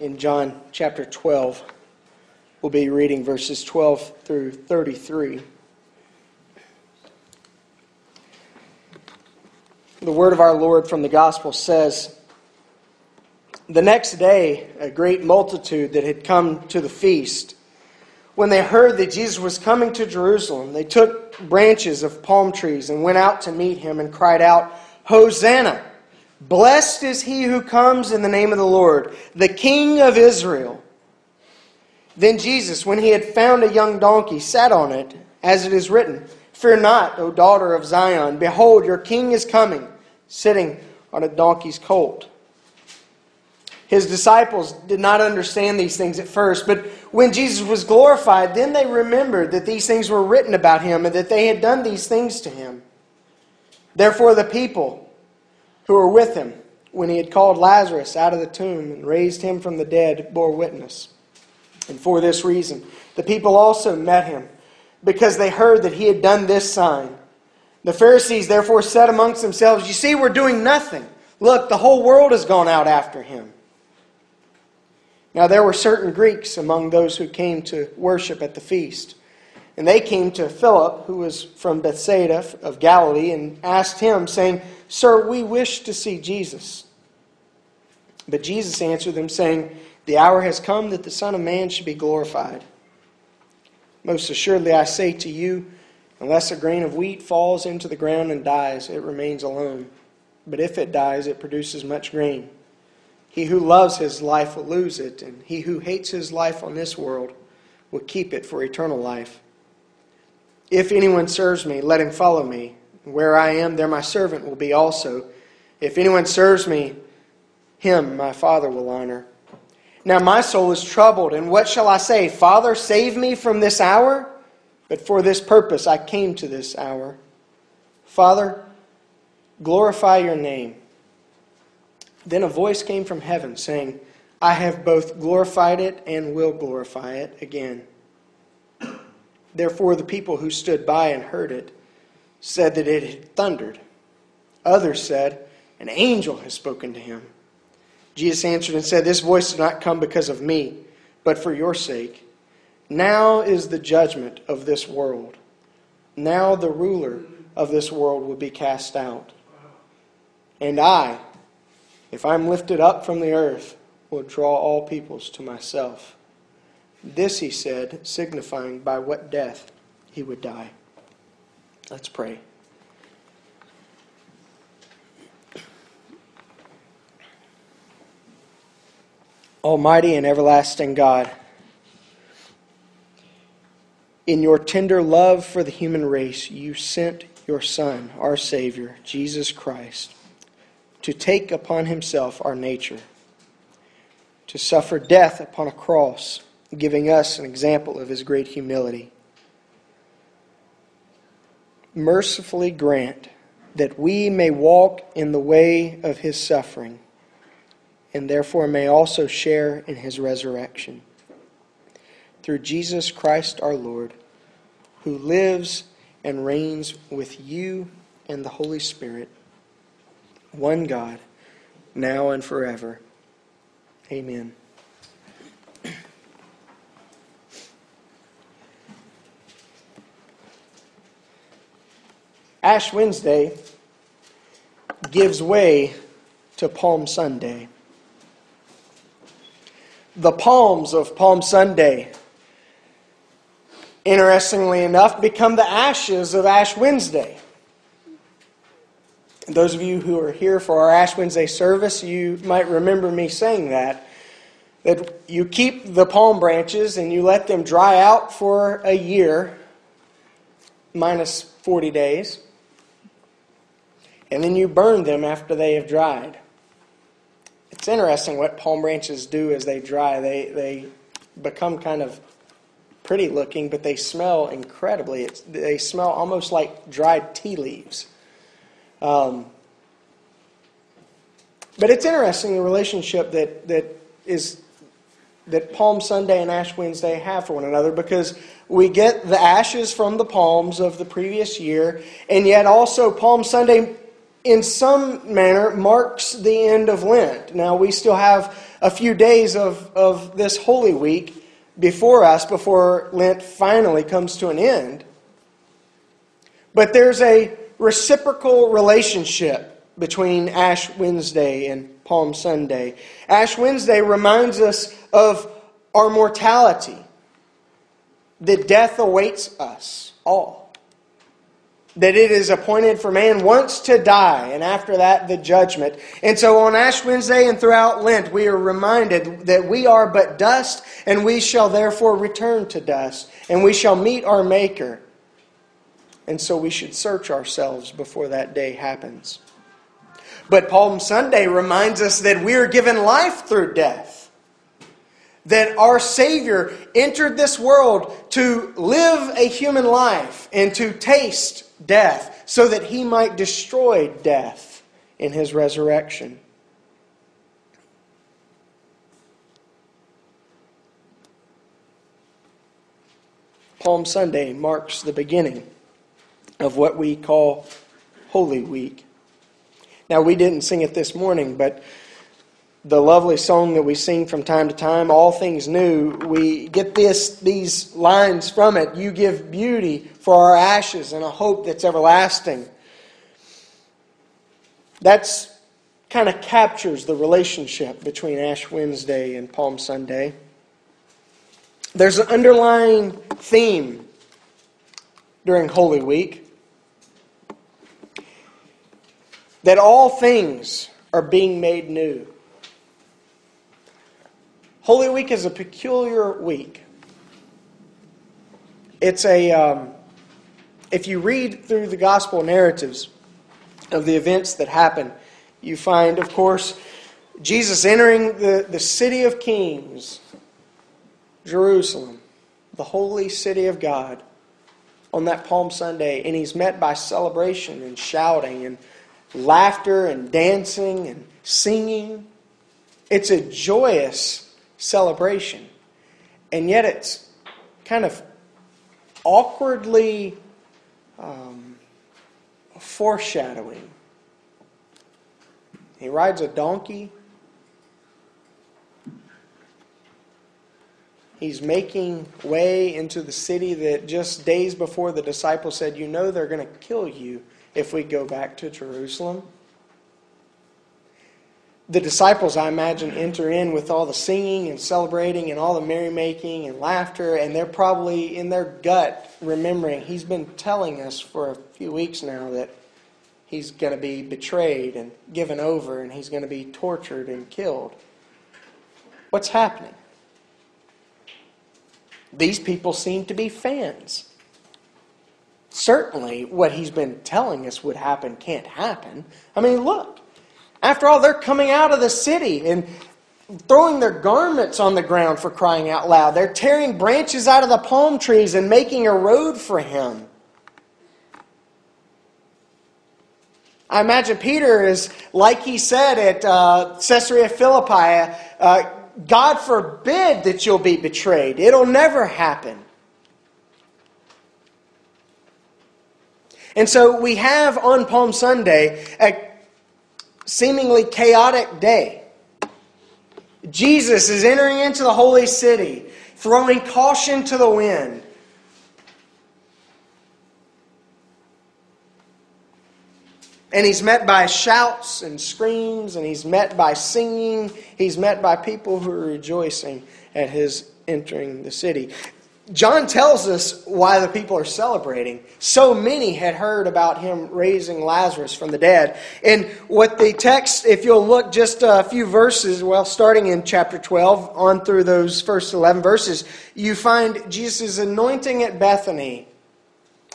in John chapter 12. We'll be reading verses 12 through 33. The word of our Lord from the gospel says The next day, a great multitude that had come to the feast, when they heard that Jesus was coming to Jerusalem, they took branches of palm trees and went out to meet him and cried out, Hosanna! Blessed is he who comes in the name of the Lord, the King of Israel. Then Jesus, when he had found a young donkey, sat on it, as it is written, Fear not, O daughter of Zion. Behold, your king is coming, sitting on a donkey's colt. His disciples did not understand these things at first, but when Jesus was glorified, then they remembered that these things were written about him and that they had done these things to him. Therefore, the people who were with him, when he had called Lazarus out of the tomb and raised him from the dead, bore witness. And for this reason, the people also met him, because they heard that he had done this sign. The Pharisees therefore said amongst themselves, You see, we're doing nothing. Look, the whole world has gone out after him. Now there were certain Greeks among those who came to worship at the feast. And they came to Philip, who was from Bethsaida of Galilee, and asked him, saying, Sir, we wish to see Jesus. But Jesus answered them, saying, The hour has come that the Son of Man should be glorified. Most assuredly, I say to you, unless a grain of wheat falls into the ground and dies, it remains alone. But if it dies, it produces much grain. He who loves his life will lose it, and he who hates his life on this world will keep it for eternal life. If anyone serves me, let him follow me. Where I am, there my servant will be also. If anyone serves me, him my Father will honor. Now my soul is troubled, and what shall I say? Father, save me from this hour? But for this purpose I came to this hour. Father, glorify your name. Then a voice came from heaven saying, I have both glorified it and will glorify it again. Therefore, the people who stood by and heard it said that it had thundered. Others said, An angel has spoken to him. Jesus answered and said, This voice did not come because of me, but for your sake. Now is the judgment of this world. Now the ruler of this world will be cast out. And I, if I am lifted up from the earth, will draw all peoples to myself. This he said, signifying by what death he would die. Let's pray. Almighty and everlasting God, in your tender love for the human race, you sent your Son, our Savior, Jesus Christ, to take upon himself our nature, to suffer death upon a cross giving us an example of his great humility. Mercifully grant that we may walk in the way of his suffering and therefore may also share in his resurrection. Through Jesus Christ our Lord, who lives and reigns with you and the Holy Spirit, one God, now and forever. Amen. Ash Wednesday gives way to Palm Sunday. The palms of Palm Sunday, interestingly enough, become the ashes of Ash Wednesday. those of you who are here for our Ash Wednesday service, you might remember me saying that. That you keep the palm branches and you let them dry out for a year, minus 40 days and then you burn them after they have dried. It's interesting what palm branches do as they dry. They, they become kind of pretty looking, but they smell incredibly. It's, they smell almost like dried tea leaves. Um, but it's interesting the relationship that, that is that Palm Sunday and Ash Wednesday have for one another because we get the ashes from the palms of the previous year, and yet also Palm Sunday in some manner, marks the end of Lent. Now, we still have a few days of, of this Holy Week before us before Lent finally comes to an end. But there's a reciprocal relationship between Ash Wednesday and Palm Sunday. Ash Wednesday reminds us of our mortality, that death awaits us all that it is appointed for man once to die, and after that, the judgment. And so on Ash Wednesday and throughout Lent, we are reminded that we are but dust, and we shall therefore return to dust, and we shall meet our Maker. And so we should search ourselves before that day happens. But Palm Sunday reminds us that we are given life through death. That our Savior entered this world to live a human life and to taste death, so that he might destroy death in his resurrection. Palm Sunday marks the beginning of what we call Holy Week. Now, we didn't sing it this morning, but the lovely song that we sing from time to time, All Things New, we get this, these lines from it. You give beauty for our ashes and a hope that's everlasting. That's kind of captures the relationship between Ash Wednesday and Palm Sunday. There's an underlying theme during Holy Week that all things are being made new. Holy Week is a peculiar week. It's a, um, if you read through the gospel narratives of the events that happen, you find, of course, Jesus entering the, the city of kings, Jerusalem, the holy city of God, on that Palm Sunday, and he's met by celebration and shouting and laughter and dancing and singing. It's a joyous celebration. And yet it's kind of awkwardly um, foreshadowing. He rides a donkey. He's making way into the city that just days before the disciples said, You know, they're going to kill you if we go back to Jerusalem the disciples, I imagine, enter in with all the singing and celebrating and all the merrymaking and laughter, and they're probably in their gut remembering he's been telling us for a few weeks now that he's going to be betrayed and given over and he's going to be tortured and killed. What's happening? These people seem to be fans. Certainly, what he's been telling us would happen can't happen. I mean, look. After all, they're coming out of the city and throwing their garments on the ground for crying out loud. They're tearing branches out of the palm trees and making a road for him. I imagine Peter is, like he said at uh, Caesarea Philippi, uh, God forbid that you'll be betrayed. It'll never happen. And so we have on Palm Sunday a seemingly chaotic day. Jesus is entering into the holy city, throwing caution to the wind. And he's met by shouts and screams, and he's met by singing. He's met by people who are rejoicing at his entering the city. John tells us why the people are celebrating. So many had heard about him raising Lazarus from the dead. And what the text, if you'll look just a few verses, well, starting in chapter 12 on through those first 11 verses, you find Jesus' anointing at Bethany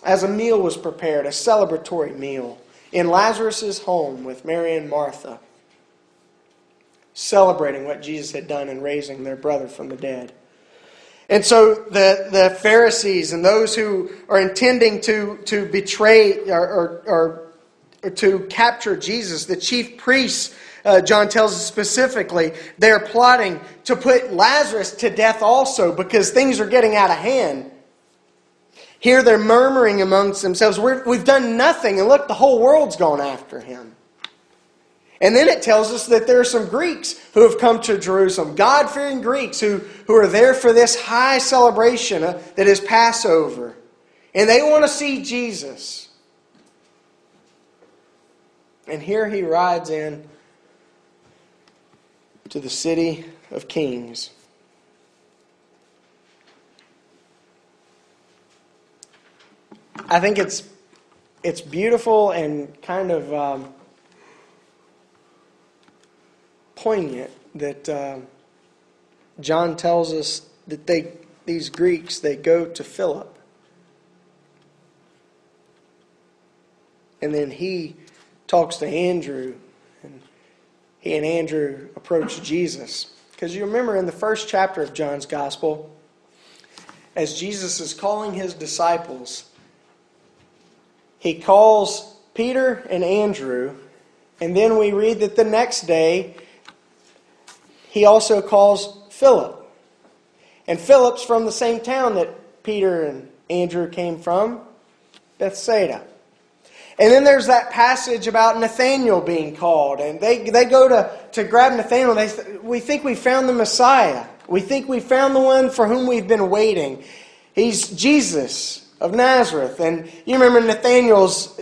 as a meal was prepared, a celebratory meal, in Lazarus' home with Mary and Martha, celebrating what Jesus had done in raising their brother from the dead. And so the, the Pharisees and those who are intending to, to betray or, or, or, to capture Jesus, the chief priests, uh, John tells us specifically, they're plotting to put Lazarus to death also because things are getting out of hand. Here they're murmuring amongst themselves, we have done nothing, and look, the whole world's gone after him. And then it tells us that there are some Greeks who have come to Jerusalem, God fearing Greeks who, who are there for this high celebration uh, that is Passover. And they want to see Jesus. And here he rides in to the city of kings. I think it's it's beautiful and kind of um, poignant that uh, John tells us that they these Greeks they go to Philip, and then he talks to Andrew, and he and Andrew approach Jesus. Because you remember in the first chapter of John's Gospel, as Jesus is calling his disciples he calls Peter and Andrew, and then we read that the next day he also calls Philip. And Philip's from the same town that Peter and Andrew came from, Bethsaida. And then there's that passage about Nathanael being called. And they, they go to, to grab Nathanael. They, we think we found the Messiah. We think we found the one for whom we've been waiting. He's Jesus of Nazareth. And you remember Nathanael's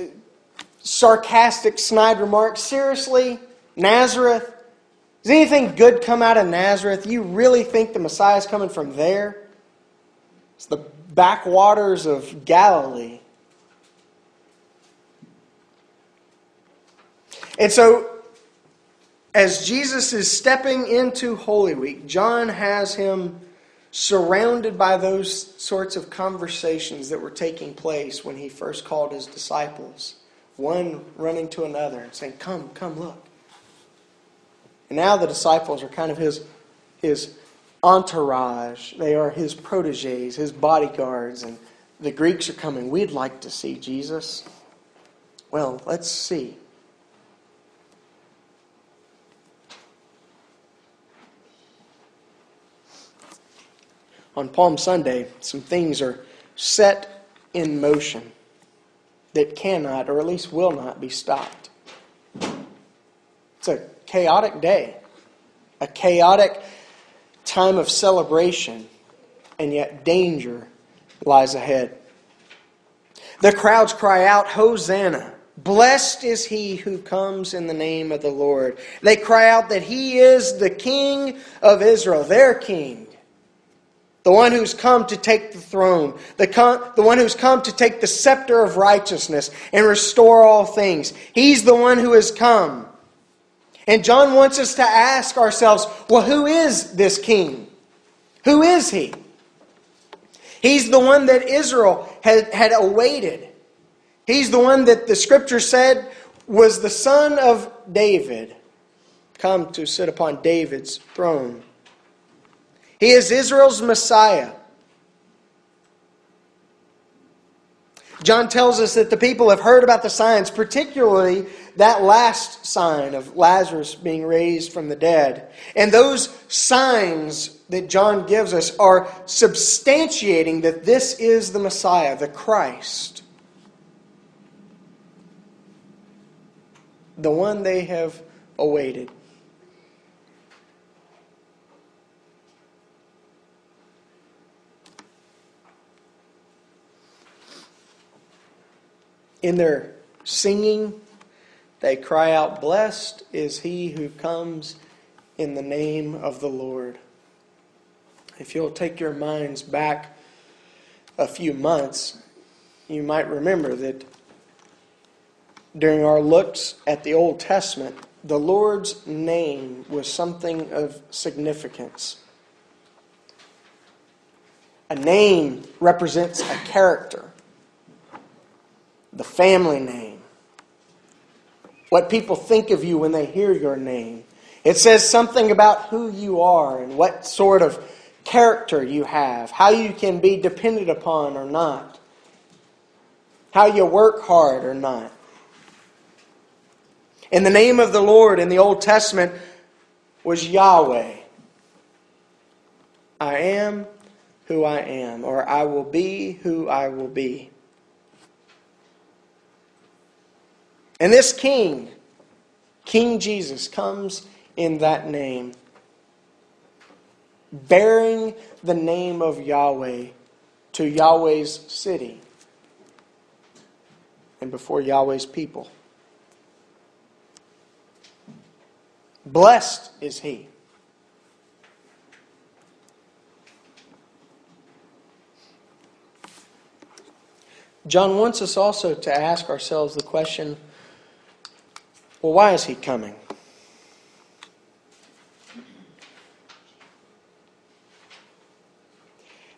sarcastic, snide remark Seriously? Nazareth? Does anything good come out of Nazareth? You really think the Messiah is coming from there? It's the backwaters of Galilee. And so, as Jesus is stepping into Holy Week, John has him surrounded by those sorts of conversations that were taking place when he first called his disciples, one running to another and saying, Come, come, look. And now the disciples are kind of his, his entourage. They are his proteges, his bodyguards, and the Greeks are coming. We'd like to see Jesus. Well, let's see. on Palm Sunday, some things are set in motion that cannot, or at least will not, be stopped. A chaotic day, a chaotic time of celebration, and yet danger lies ahead. The crowds cry out, Hosanna! Blessed is he who comes in the name of the Lord. They cry out that he is the King of Israel, their King the one who's come to take the throne, the, con- the one who's come to take the scepter of righteousness and restore all things. He's the one who has come. And John wants us to ask ourselves well, who is this king? Who is he? He's the one that Israel had, had awaited. He's the one that the scripture said was the son of David, come to sit upon David's throne. He is Israel's Messiah. John tells us that the people have heard about the signs, particularly that last sign of Lazarus being raised from the dead. And those signs that John gives us are substantiating that this is the Messiah, the Christ, the one they have awaited. In their singing, they cry out, Blessed is he who comes in the name of the Lord. If you'll take your minds back a few months, you might remember that during our looks at the Old Testament, the Lord's name was something of significance. A name represents a character the family name, what people think of you when they hear your name. It says something about who you are and what sort of character you have, how you can be depended upon or not, how you work hard or not. And the name of the Lord in the Old Testament was Yahweh. I am who I am, or I will be who I will be. And this king, King Jesus comes in that name, bearing the name of Yahweh to Yahweh's city and before Yahweh's people. Blessed is he. John wants us also to ask ourselves the question well, why is he coming?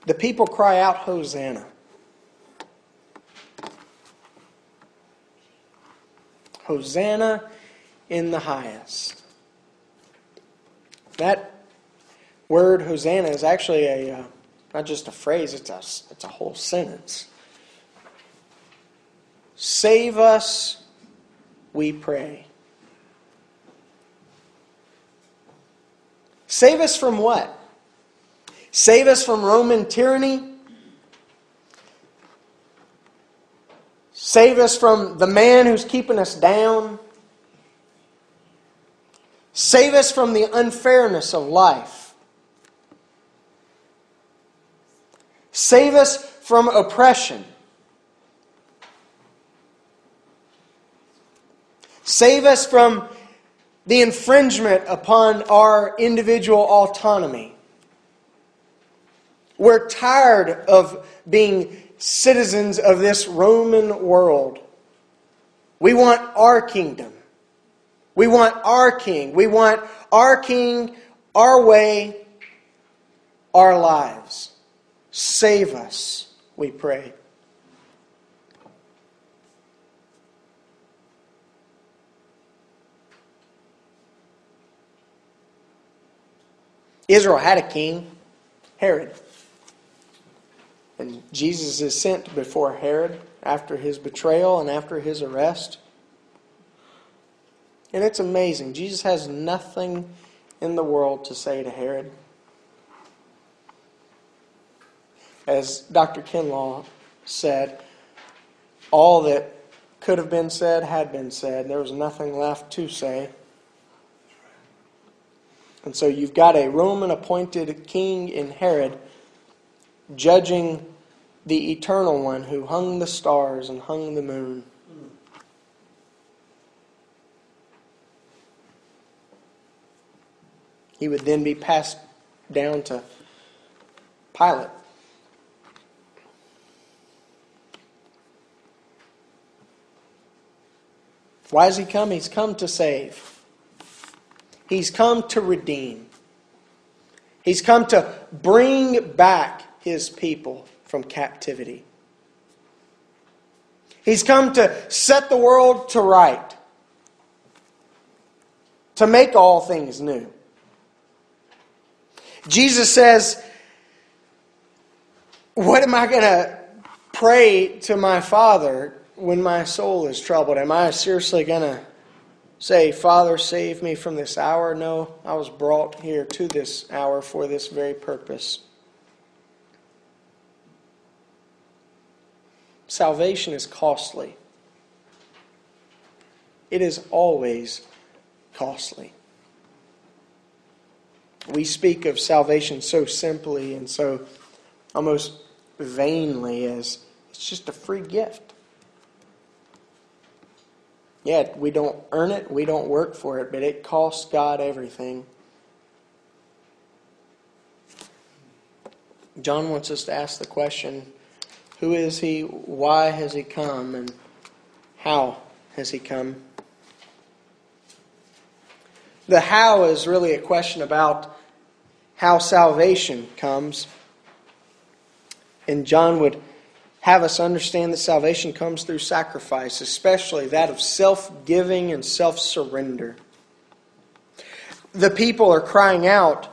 The people cry out, Hosanna. Hosanna in the highest. That word Hosanna is actually a uh, not just a phrase, it's a, it's a whole sentence. Save us, we pray. Save us from what? Save us from Roman tyranny? Save us from the man who's keeping us down? Save us from the unfairness of life? Save us from oppression? Save us from the infringement upon our individual autonomy. We're tired of being citizens of this Roman world. We want our kingdom. We want our king. We want our king, our way, our lives. Save us, we pray. Israel had a king, Herod. And Jesus is sent before Herod after his betrayal and after his arrest. And it's amazing. Jesus has nothing in the world to say to Herod. As Dr. Kinlaw said, all that could have been said had been said. There was nothing left to say. And so you've got a Roman appointed king in Herod judging the eternal one who hung the stars and hung the moon. He would then be passed down to Pilate. Why has he come? He's come to save. He's come to redeem. He's come to bring back his people from captivity. He's come to set the world to right, to make all things new. Jesus says, What am I going to pray to my Father when my soul is troubled? Am I seriously going to say, Father, save me from this hour. No, I was brought here to this hour for this very purpose. Salvation is costly. It is always costly. We speak of salvation so simply and so almost vainly as it's just a free gift. Yet we don't earn it, we don't work for it, but it costs God everything. John wants us to ask the question who is he? Why has he come? And how has he come? The how is really a question about how salvation comes. And John would have us understand that salvation comes through sacrifice, especially that of self giving and self surrender. The people are crying out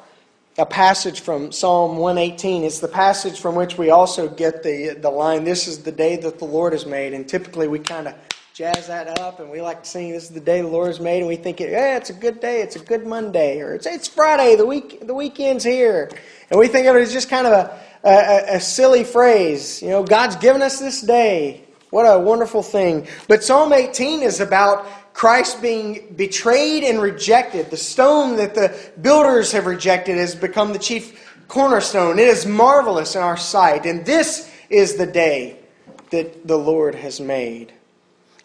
a passage from Psalm 118. It's the passage from which we also get the, the line, This is the day that the Lord has made. And typically we kind of jazz that up and we like to sing, This is the day the Lord has made. And we think, yeah, it's a good day. It's a good Monday. Or it's, it's Friday. The, week, the weekend's here. And we think of it as just kind of a a, a, silly phrase. You know, God's given us this day. What a wonderful thing. But Psalm 18 is about Christ being betrayed and rejected. The stone that the builders have rejected has become the chief cornerstone. It is marvelous in our sight. And this is the day that the Lord has made.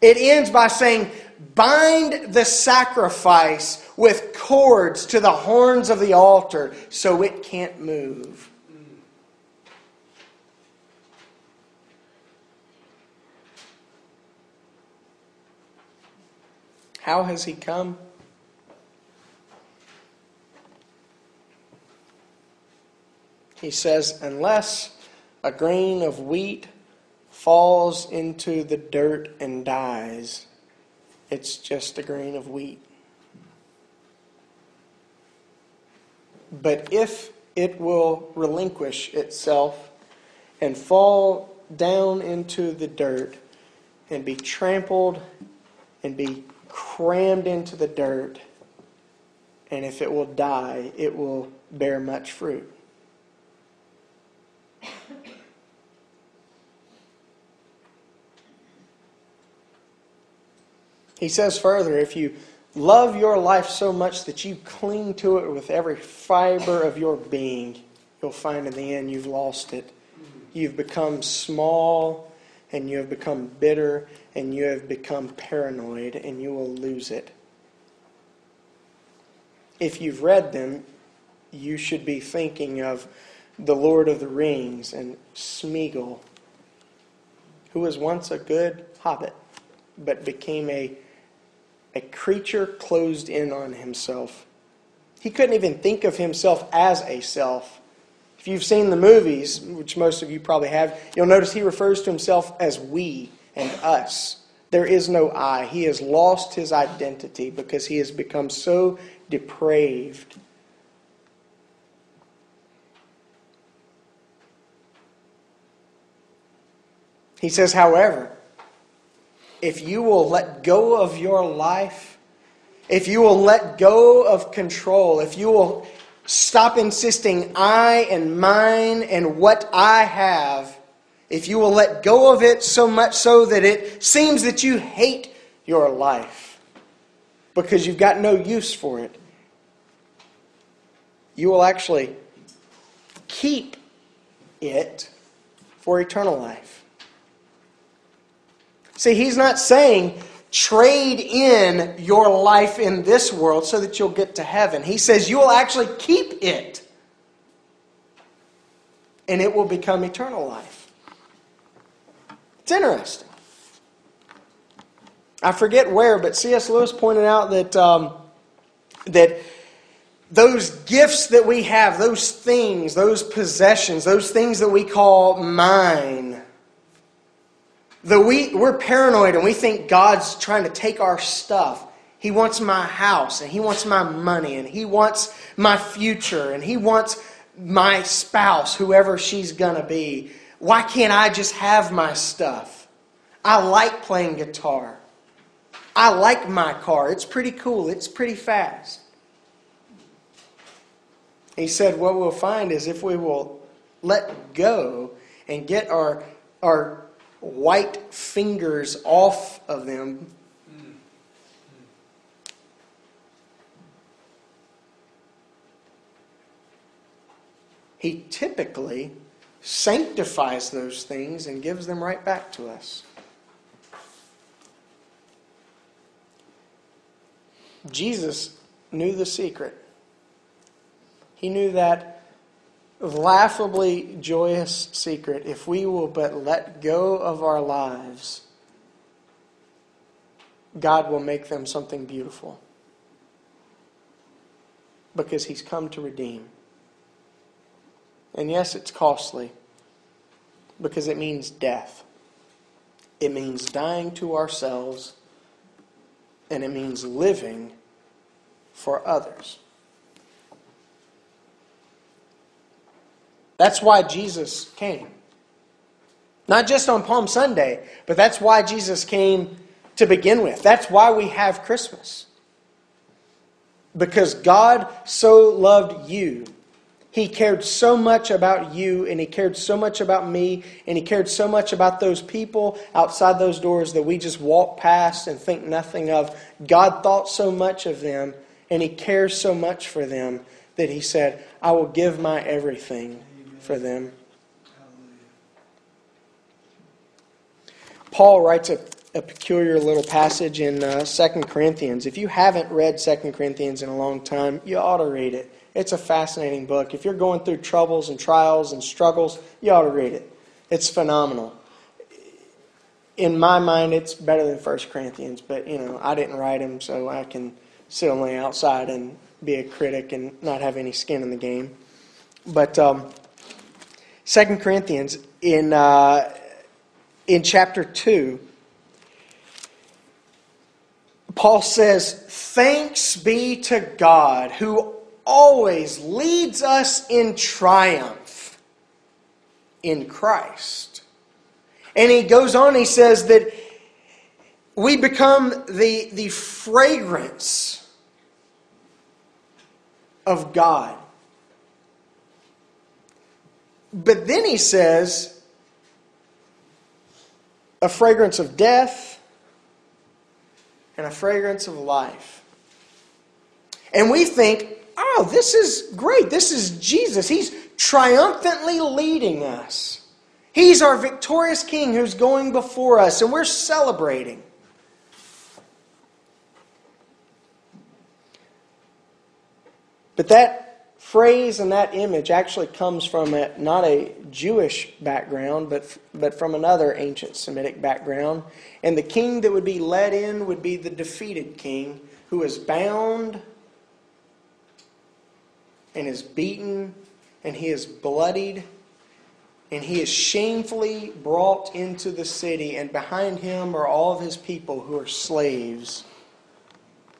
It ends by saying, Bind the sacrifice with cords to the horns of the altar so it can't move. How has he come? He says, Unless a grain of wheat falls into the dirt and dies, it's just a grain of wheat. But if it will relinquish itself and fall down into the dirt and be trampled and be crammed into the dirt, and if it will die, it will bear much fruit. He says further, if you love your life so much that you cling to it with every fiber of your being, you'll find in the end you've lost it. You've become small and you have become bitter and you have become paranoid and you will lose it. If you've read them, you should be thinking of the Lord of the Rings and Smeagol, who was once a good hobbit but became a a creature closed in on himself. He couldn't even think of himself as a self. If you've seen the movies, which most of you probably have, you'll notice he refers to himself as we and us. There is no I. He has lost his identity because he has become so depraved. He says, however, if you will let go of your life, if you will let go of control, if you will stop insisting I and mine and what I have, if you will let go of it so much so that it seems that you hate your life because you've got no use for it, you will actually keep it for eternal life. See, he's not saying trade in your life in this world so that you'll get to heaven. He says you will actually keep it, and it will become eternal life. It's interesting. I forget where, but C.S. Lewis pointed out that um, that those gifts that we have, those things, those possessions, those things that we call mine, Though we, we're paranoid and we think God's trying to take our stuff. He wants my house and He wants my money and He wants my future and He wants my spouse, whoever she's going to be. Why can't I just have my stuff? I like playing guitar. I like my car. It's pretty cool, it's pretty fast. He said, What we'll find is if we will let go and get our, our white fingers off of them. He typically sanctifies those things and gives them right back to us. Jesus knew the secret. He knew that laughably joyous secret if we will but let go of our lives, God will make them something beautiful. Because He's come to redeem. And yes, it's costly because it means death. It means dying to ourselves, and it means living for others. That's why Jesus came. Not just on Palm Sunday, but that's why Jesus came to begin with. That's why we have Christmas. Because God so loved you, He cared so much about you, and He cared so much about me, and He cared so much about those people outside those doors that we just walk past and think nothing of. God thought so much of them, and He cares so much for them that He said, I will give my everything for them. Paul writes a, a peculiar little passage in uh, 2 Corinthians. If you haven't read 2 Corinthians in a long time, you ought to read it. It's a fascinating book. If you're going through troubles and trials and struggles, you ought to read it. It's phenomenal. In my mind, it's better than 1 Corinthians, but you know, I didn't write them, so I can sit on the outside and be a critic and not have any skin in the game. But um, 2 Corinthians in uh, in chapter 2, Paul says, Thanks be to God who always leads us in triumph in Christ. And he goes on, he says that we become the, the fragrance of God. But then he says, a fragrance of death and a fragrance of life. And we think, oh, this is great. This is Jesus. He's triumphantly leading us. He's our victorious King who's going before us, and we're celebrating. But that phrase and that image actually comes from a, not a Jewish background, but, but from another ancient Semitic background. And the king that would be led in would be the defeated king who is bound and is beaten and he is bloodied and he is shamefully brought into the city, and behind him are all of his people who are slaves,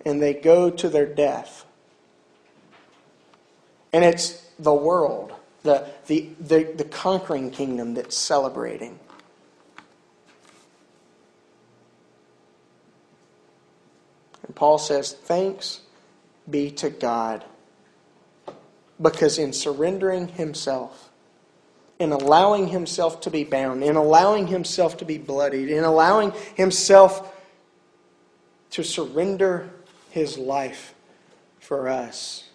and they go to their death. And it's the world, the, the, the, the conquering kingdom that's celebrating. And Paul says, Thanks be to God. Because in surrendering himself, in allowing himself to be bound, in allowing himself to be bloodied, in allowing himself to surrender his life for us,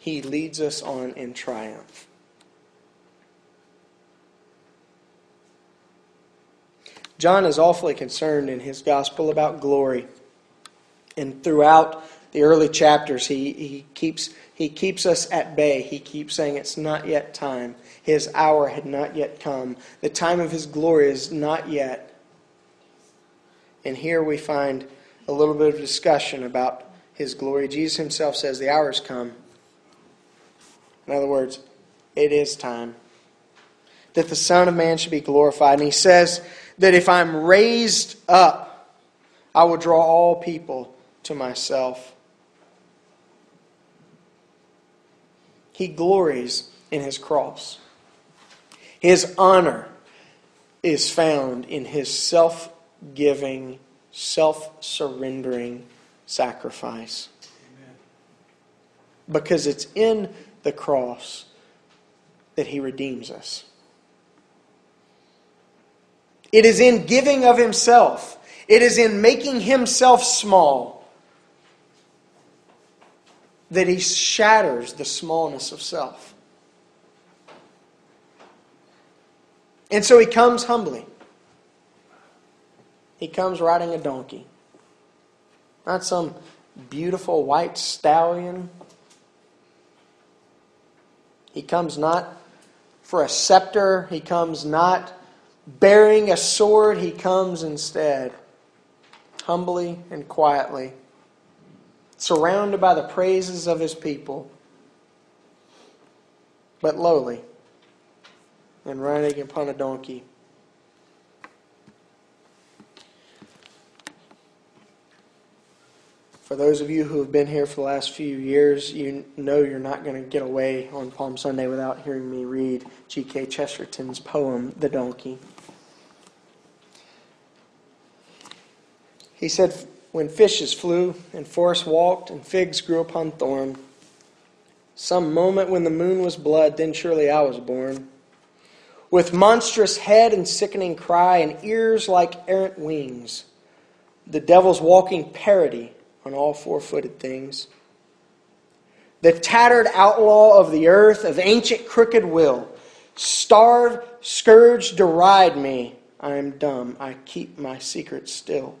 he leads us on in triumph. John is awfully concerned in his gospel about glory. And throughout the early chapters, he, he, keeps, he keeps us at bay. He keeps saying it's not yet time. His hour had not yet come. The time of his glory is not yet. And here we find a little bit of discussion about his glory. Jesus himself says, The hour has come. In other words, it is time that the Son of Man should be glorified. And he says that if I'm raised up, I will draw all people to myself. He glories in his cross. His honor is found in his self giving, self surrendering sacrifice. Amen. Because it's in the cross that he redeems us. It is in giving of himself, it is in making himself small that he shatters the smallness of self. And so he comes humbly. He comes riding a donkey. Not some beautiful white stallion he comes not for a scepter, he comes not bearing a sword, he comes instead humbly and quietly, surrounded by the praises of his people, but lowly and riding upon a donkey. For those of you who have been here for the last few years, you know you're not going to get away on Palm Sunday without hearing me read G.K. Chesterton's poem, The Donkey. He said, When fishes flew and forests walked and figs grew upon thorn, Some moment when the moon was blood, then surely I was born. With monstrous head and sickening cry, and ears like errant wings, the devil's walking parody on all four footed things. The tattered outlaw of the earth, of ancient crooked will, starve, scourge, deride me. I am dumb, I keep my secret still.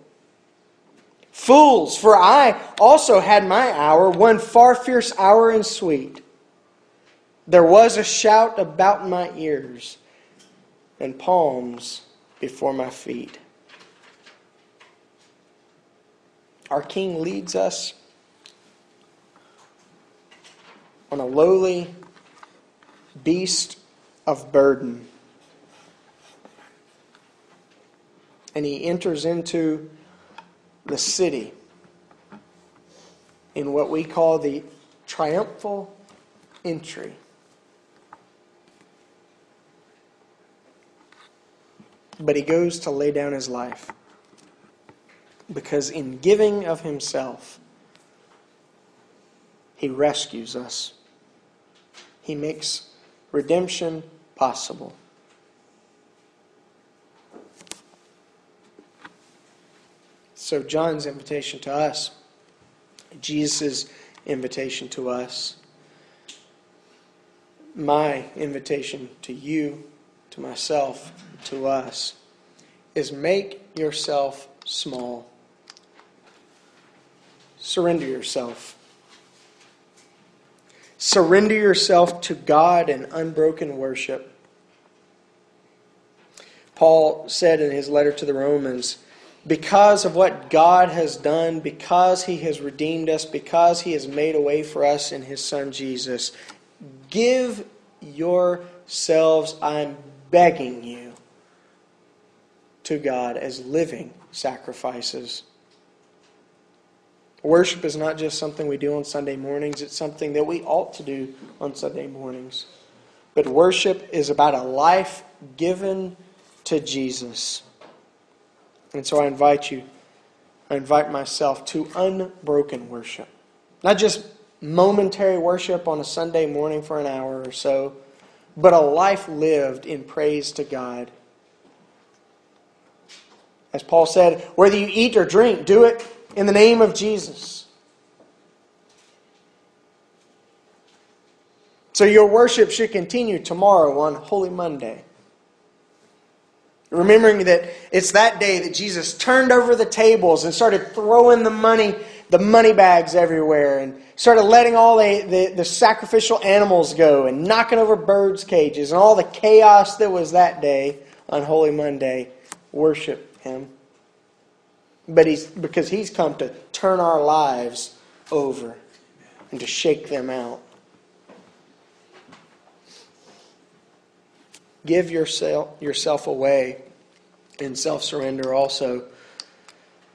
Fools, for I also had my hour, one far fierce hour and sweet. There was a shout about my ears and palms before my feet. Our King leads us on a lowly beast of burden. And he enters into the city in what we call the triumphal entry. But he goes to lay down his life because in giving of himself, he rescues us. He makes redemption possible. So, John's invitation to us, Jesus' invitation to us, my invitation to you, to myself, to us, is make yourself small. Surrender yourself. Surrender yourself to God in unbroken worship. Paul said in his letter to the Romans, because of what God has done, because He has redeemed us, because He has made a way for us in His Son Jesus, give yourselves, I'm begging you, to God as living sacrifices. Worship is not just something we do on Sunday mornings, it's something that we ought to do on Sunday mornings. But worship is about a life given to Jesus. And so I invite you, I invite myself to unbroken worship. Not just momentary worship on a Sunday morning for an hour or so, but a life lived in praise to God. As Paul said, whether you eat or drink, do it in the name of Jesus. So your worship should continue tomorrow on Holy Monday. Remembering that it's that day that Jesus turned over the tables and started throwing the money, the money bags everywhere, and started letting all the, the, the sacrificial animals go and knocking over birds' cages and all the chaos that was that day on Holy Monday. Worship Him. But he's because He's come to turn our lives over and to shake them out. Give yourself, yourself away in self surrender also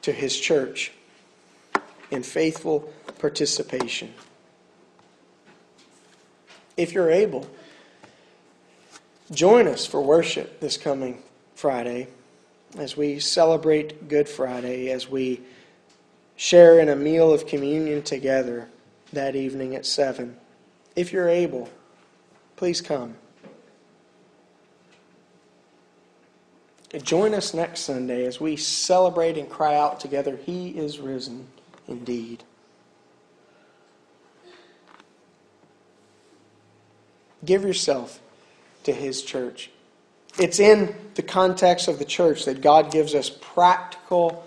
to His church in faithful participation. If you're able, join us for worship this coming Friday as we celebrate Good Friday, as we share in a meal of communion together that evening at 7. If you're able, please come. Join us next Sunday as we celebrate and cry out together, He is risen indeed. Give yourself to His church. It's in the context of the church that God gives us practical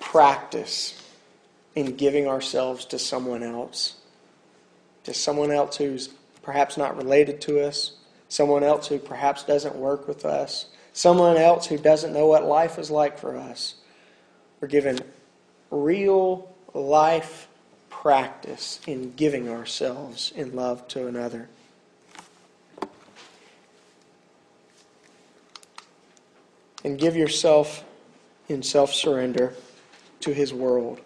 practice in giving ourselves to someone else. To someone else who's perhaps not related to us, someone else who perhaps doesn't work with us someone else who doesn't know what life is like for us. We're given real life practice in giving ourselves in love to another. And give yourself in self surrender to His world.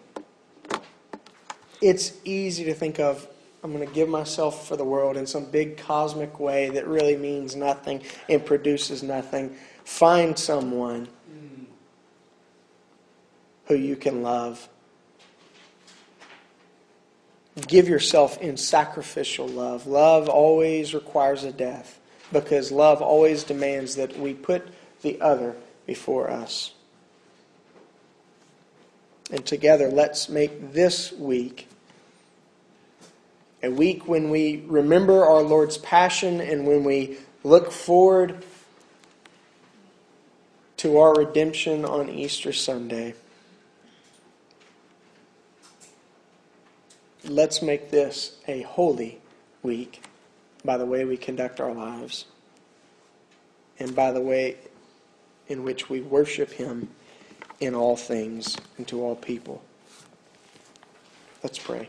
It's easy to think of I'm going to give myself for the world in some big cosmic way that really means nothing and produces nothing. Find someone who you can love. give yourself in sacrificial love. Love always requires a death because love always demands that we put the other before us. And together, let's make this week a week when we remember our Lord's passion and when we look forward to our redemption on Easter Sunday. Let's make this a holy week by the way we conduct our lives and by the way in which we worship Him in all things and to all people. Let's pray.